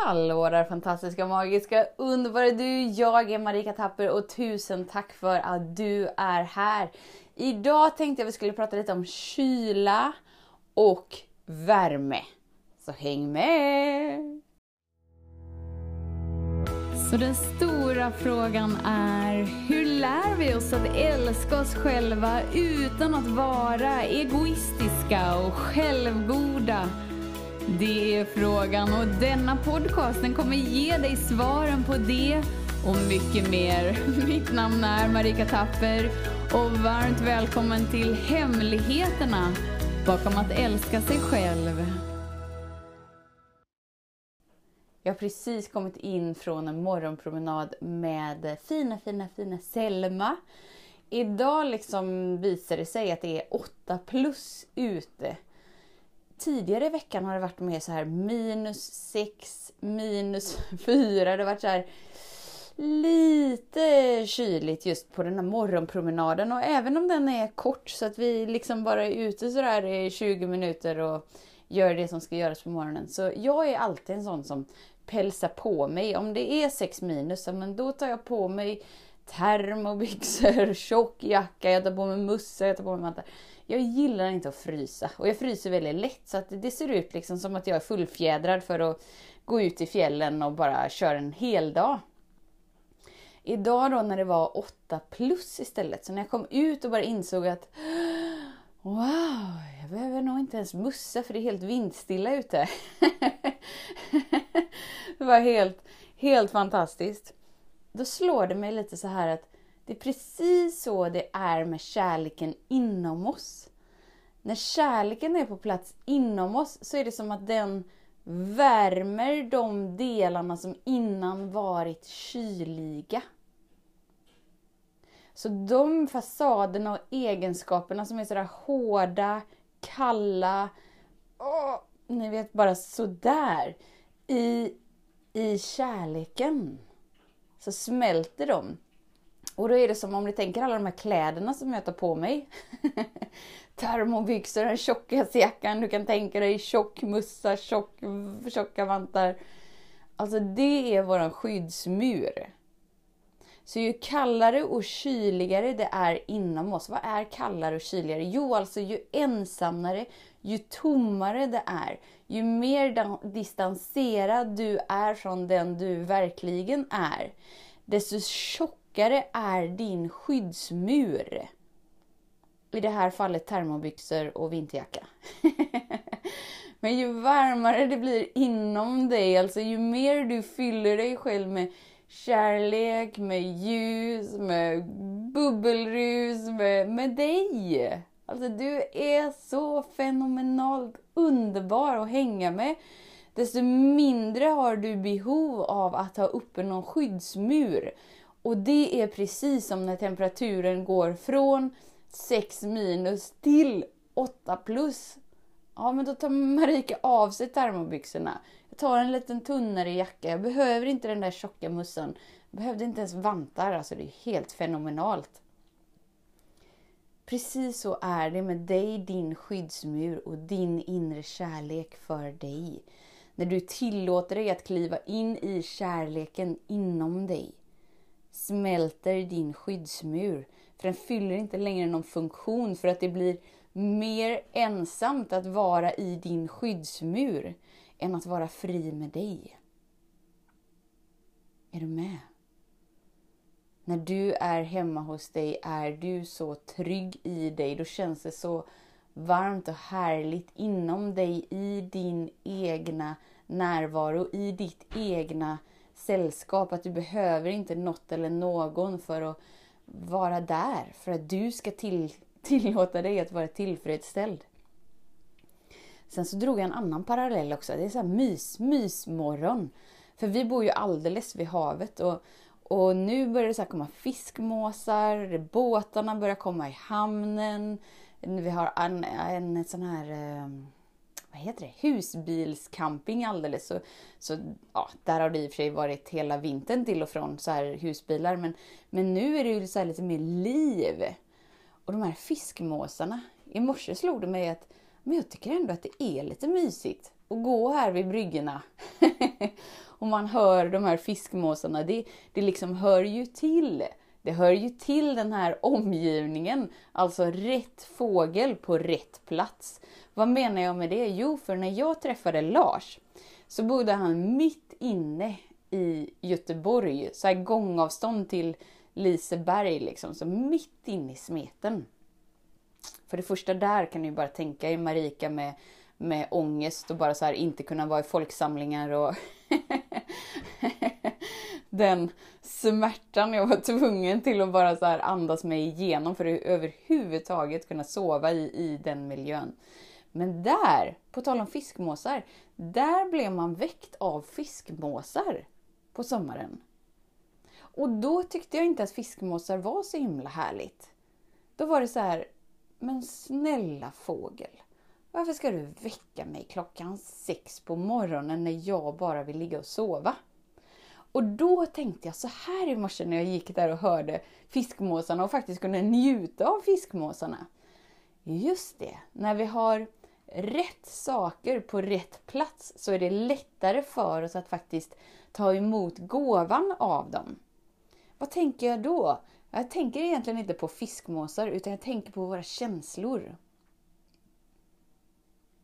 Hallå där fantastiska, magiska, underbara du! Jag är Marika Tapper och tusen tack för att du är här. Idag tänkte jag vi skulle prata lite om kyla och värme. Så häng med! Så den stora frågan är, hur lär vi oss att älska oss själva utan att vara egoistiska och självgoda? Det är frågan och denna podcast den kommer ge dig svaren på det och mycket mer. Mitt namn är Marika Tapper och varmt välkommen till Hemligheterna bakom att älska sig själv. Jag har precis kommit in från en morgonpromenad med fina, fina, fina Selma. Idag liksom visar det sig att det är 8 plus ute tidigare i veckan har det varit mer så här minus 6, minus 4. Det har varit så här lite kyligt just på den här morgonpromenaden och även om den är kort så att vi liksom bara är ute sådär i 20 minuter och gör det som ska göras på morgonen. Så jag är alltid en sån som pälsar på mig. Om det är 6 minus, men då tar jag på mig termobyxor, tjock jacka, jag tar på mig mussa, jag tar på mig vantar. Jag gillar inte att frysa och jag fryser väldigt lätt så att det ser ut liksom som att jag är fullfjädrad för att gå ut i fjällen och bara köra en hel dag. Idag då när det var 8 plus istället, så när jag kom ut och bara insåg att Wow, jag behöver nog inte ens mussa för det är helt vindstilla ute. det var helt, helt fantastiskt. Då slår det mig lite så här att det är precis så det är med kärleken inom oss. När kärleken är på plats inom oss så är det som att den värmer de delarna som innan varit kyliga. Så de fasaderna och egenskaperna som är sådär hårda, kalla, åh, ni vet bara sådär. I, I kärleken så smälter de och då är det som om ni tänker alla de här kläderna som jag tar på mig. Termobyxor, den tjockaste jackan, du kan tänka dig tjock mussa, tjock, tjocka vantar. Alltså det är våran skyddsmur. Så ju kallare och kyligare det är inom oss. Vad är kallare och kyligare? Jo, alltså ju ensammare, ju tommare det är, ju mer distanserad du är från den du verkligen är, desto tjockare är din skyddsmur. I det här fallet termobyxor och vinterjacka. Men ju varmare det blir inom dig, alltså ju mer du fyller dig själv med kärlek, med ljus, med bubbelrus, med, med dig. Alltså du är så fenomenalt underbar att hänga med. Desto mindre har du behov av att ha uppe någon skyddsmur. Och det är precis som när temperaturen går från 6 minus till 8 plus. Ja, men då tar Marika av sig termobyxorna. Jag tar en liten tunnare jacka. Jag behöver inte den där tjocka mussan. Jag behövde inte ens vantar. Alltså, det är helt fenomenalt. Precis så är det med dig, din skyddsmur och din inre kärlek för dig. När du tillåter dig att kliva in i kärleken inom dig smälter din skyddsmur. För den fyller inte längre någon funktion för att det blir mer ensamt att vara i din skyddsmur än att vara fri med dig. Är du med? När du är hemma hos dig är du så trygg i dig. Då känns det så varmt och härligt inom dig i din egna närvaro, i ditt egna sällskap, att du behöver inte något eller någon för att vara där, för att du ska till, tillåta dig att vara tillfredsställd. Sen så drog jag en annan parallell också. Det är så här mys, mysmorgon. För vi bor ju alldeles vid havet och, och nu börjar det så komma fiskmåsar, båtarna börjar komma i hamnen. Vi har en, en sån här ehm, vad heter det, husbilscamping alldeles. Så, så ja, där har det i och för sig varit hela vintern till och från så här husbilar. Men, men nu är det ju så lite mer liv. Och de här fiskmåsarna. I morse slog det mig att men jag tycker ändå att det är lite mysigt att gå här vid bryggorna. och man hör de här fiskmåsarna. Det, det liksom hör ju till. Det hör ju till den här omgivningen, alltså rätt fågel på rätt plats. Vad menar jag med det? Jo, för när jag träffade Lars så bodde han mitt inne i Göteborg, så här gångavstånd till Liseberg liksom, så mitt inne i smeten. För det första där kan ni bara tänka er Marika med, med ångest och bara så här inte kunna vara i folksamlingar och den smärtan jag var tvungen till att bara så här andas mig igenom för att överhuvudtaget kunna sova i, i den miljön. Men där, på tal om fiskmåsar, där blev man väckt av fiskmåsar på sommaren. Och då tyckte jag inte att fiskmåsar var så himla härligt. Då var det så här, men snälla fågel, varför ska du väcka mig klockan sex på morgonen när jag bara vill ligga och sova? Och då tänkte jag så här i morse när jag gick där och hörde fiskmåsarna och faktiskt kunde njuta av fiskmåsarna. Just det, när vi har rätt saker på rätt plats så är det lättare för oss att faktiskt ta emot gåvan av dem. Vad tänker jag då? Jag tänker egentligen inte på fiskmåsar utan jag tänker på våra känslor.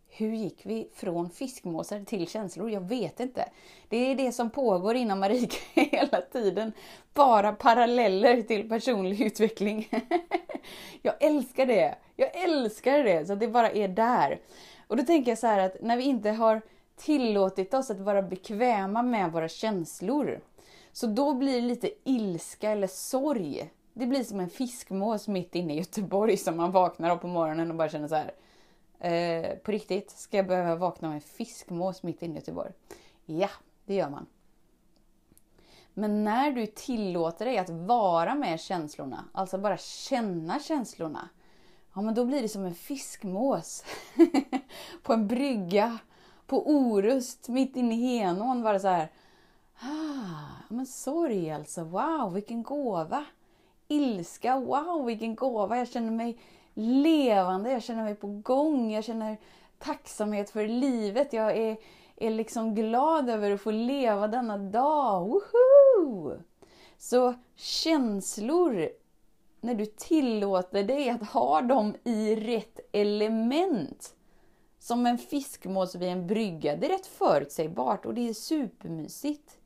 Hur gick vi från fiskmåsar till känslor? Jag vet inte. Det är det som pågår inom Marika hela tiden. Bara paralleller till personlig utveckling. Jag älskar det! Jag älskar det! Så att det bara är där. Och då tänker jag så här att när vi inte har tillåtit oss att vara bekväma med våra känslor. Så då blir det lite ilska eller sorg. Det blir som en fiskmås mitt inne i Göteborg som man vaknar av på morgonen och bara känner så här. Eh, på riktigt, ska jag behöva vakna med en fiskmås mitt inne i Göteborg? Ja, det gör man. Men när du tillåter dig att vara med känslorna, alltså bara känna känslorna, ja men då blir det som en fiskmås på en brygga på Orust mitt inne i Henån. Bara så här, ah, men sorg alltså, wow vilken gåva! Ilska, wow vilken gåva! Jag känner mig levande, jag känner mig på gång, jag känner tacksamhet för livet. Jag är, är liksom glad över att få leva denna dag. Woohoo! Så känslor, när du tillåter dig att ha dem i rätt element, som en fiskmås vid en brygga, det är rätt förutsägbart och det är supermysigt.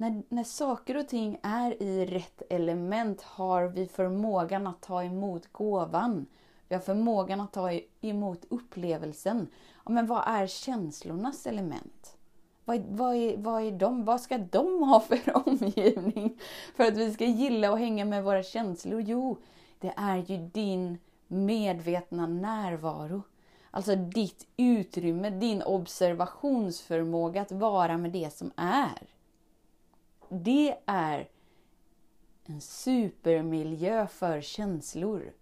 När, när saker och ting är i rätt element har vi förmågan att ta emot gåvan. Vi har förmågan att ta emot upplevelsen. Ja, men vad är känslornas element? Vad, vad, är, vad är de? Vad ska de ha för omgivning för att vi ska gilla och hänga med våra känslor? Jo, det är ju din medvetna närvaro. Alltså ditt utrymme, din observationsförmåga att vara med det som är det är en supermiljö för känslor.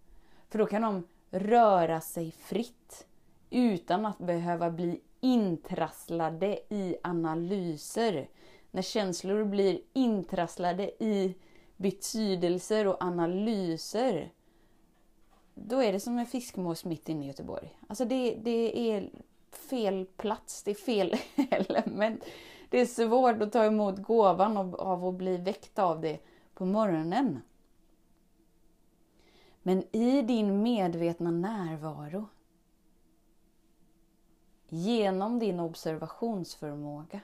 För då kan de röra sig fritt utan att behöva bli intrasslade i analyser. När känslor blir intrasslade i betydelser och analyser, då är det som en fiskmås mitt inne i Göteborg. Alltså det, det är fel plats, det är fel element det är svårt att ta emot gåvan av att bli väckt av det på morgonen. Men i din medvetna närvaro, genom din observationsförmåga,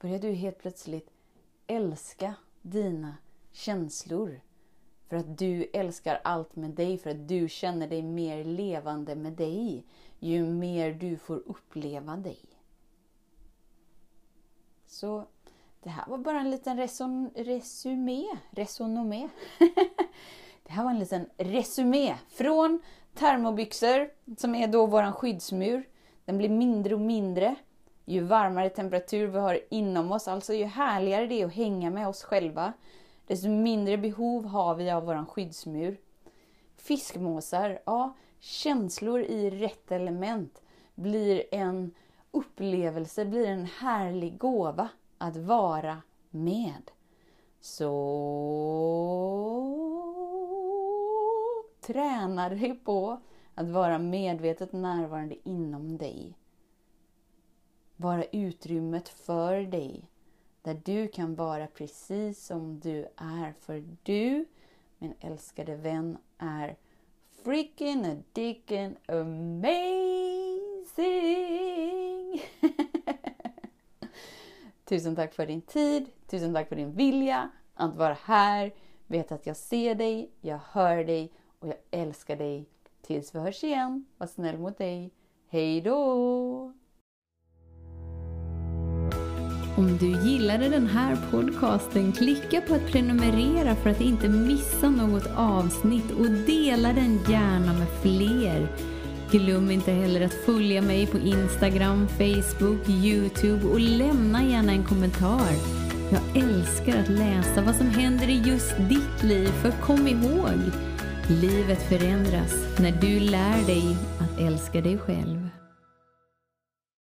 börjar du helt plötsligt älska dina känslor. För att du älskar allt med dig, för att du känner dig mer levande med dig. Ju mer du får uppleva dig. Så det här var bara en liten reson, resumé. Resonomé. det här var en liten resumé från termobyxor, som är då våran skyddsmur. Den blir mindre och mindre ju varmare temperatur vi har inom oss, alltså ju härligare det är att hänga med oss själva, desto mindre behov har vi av våran skyddsmur. Fiskmåsar, ja, känslor i rätt element blir en upplevelse blir en härlig gåva att vara med. Så träna dig på att vara medvetet närvarande inom dig. vara utrymmet för dig. Där du kan vara precis som du är. För du, min älskade vän, är freaking a dickin amazing! tusen tack för din tid, tusen tack för din vilja att vara här. Vet att jag ser dig, jag hör dig och jag älskar dig. Tills vi hörs igen, var snäll mot dig. Hej då! Om du gillade den här podcasten, klicka på att prenumerera för att inte missa något avsnitt och dela den gärna med fler. Glöm inte heller att följa mig på Instagram, Facebook, Youtube och lämna gärna en kommentar. Jag älskar att läsa vad som händer i just ditt liv, för kom ihåg, livet förändras när du lär dig att älska dig själv.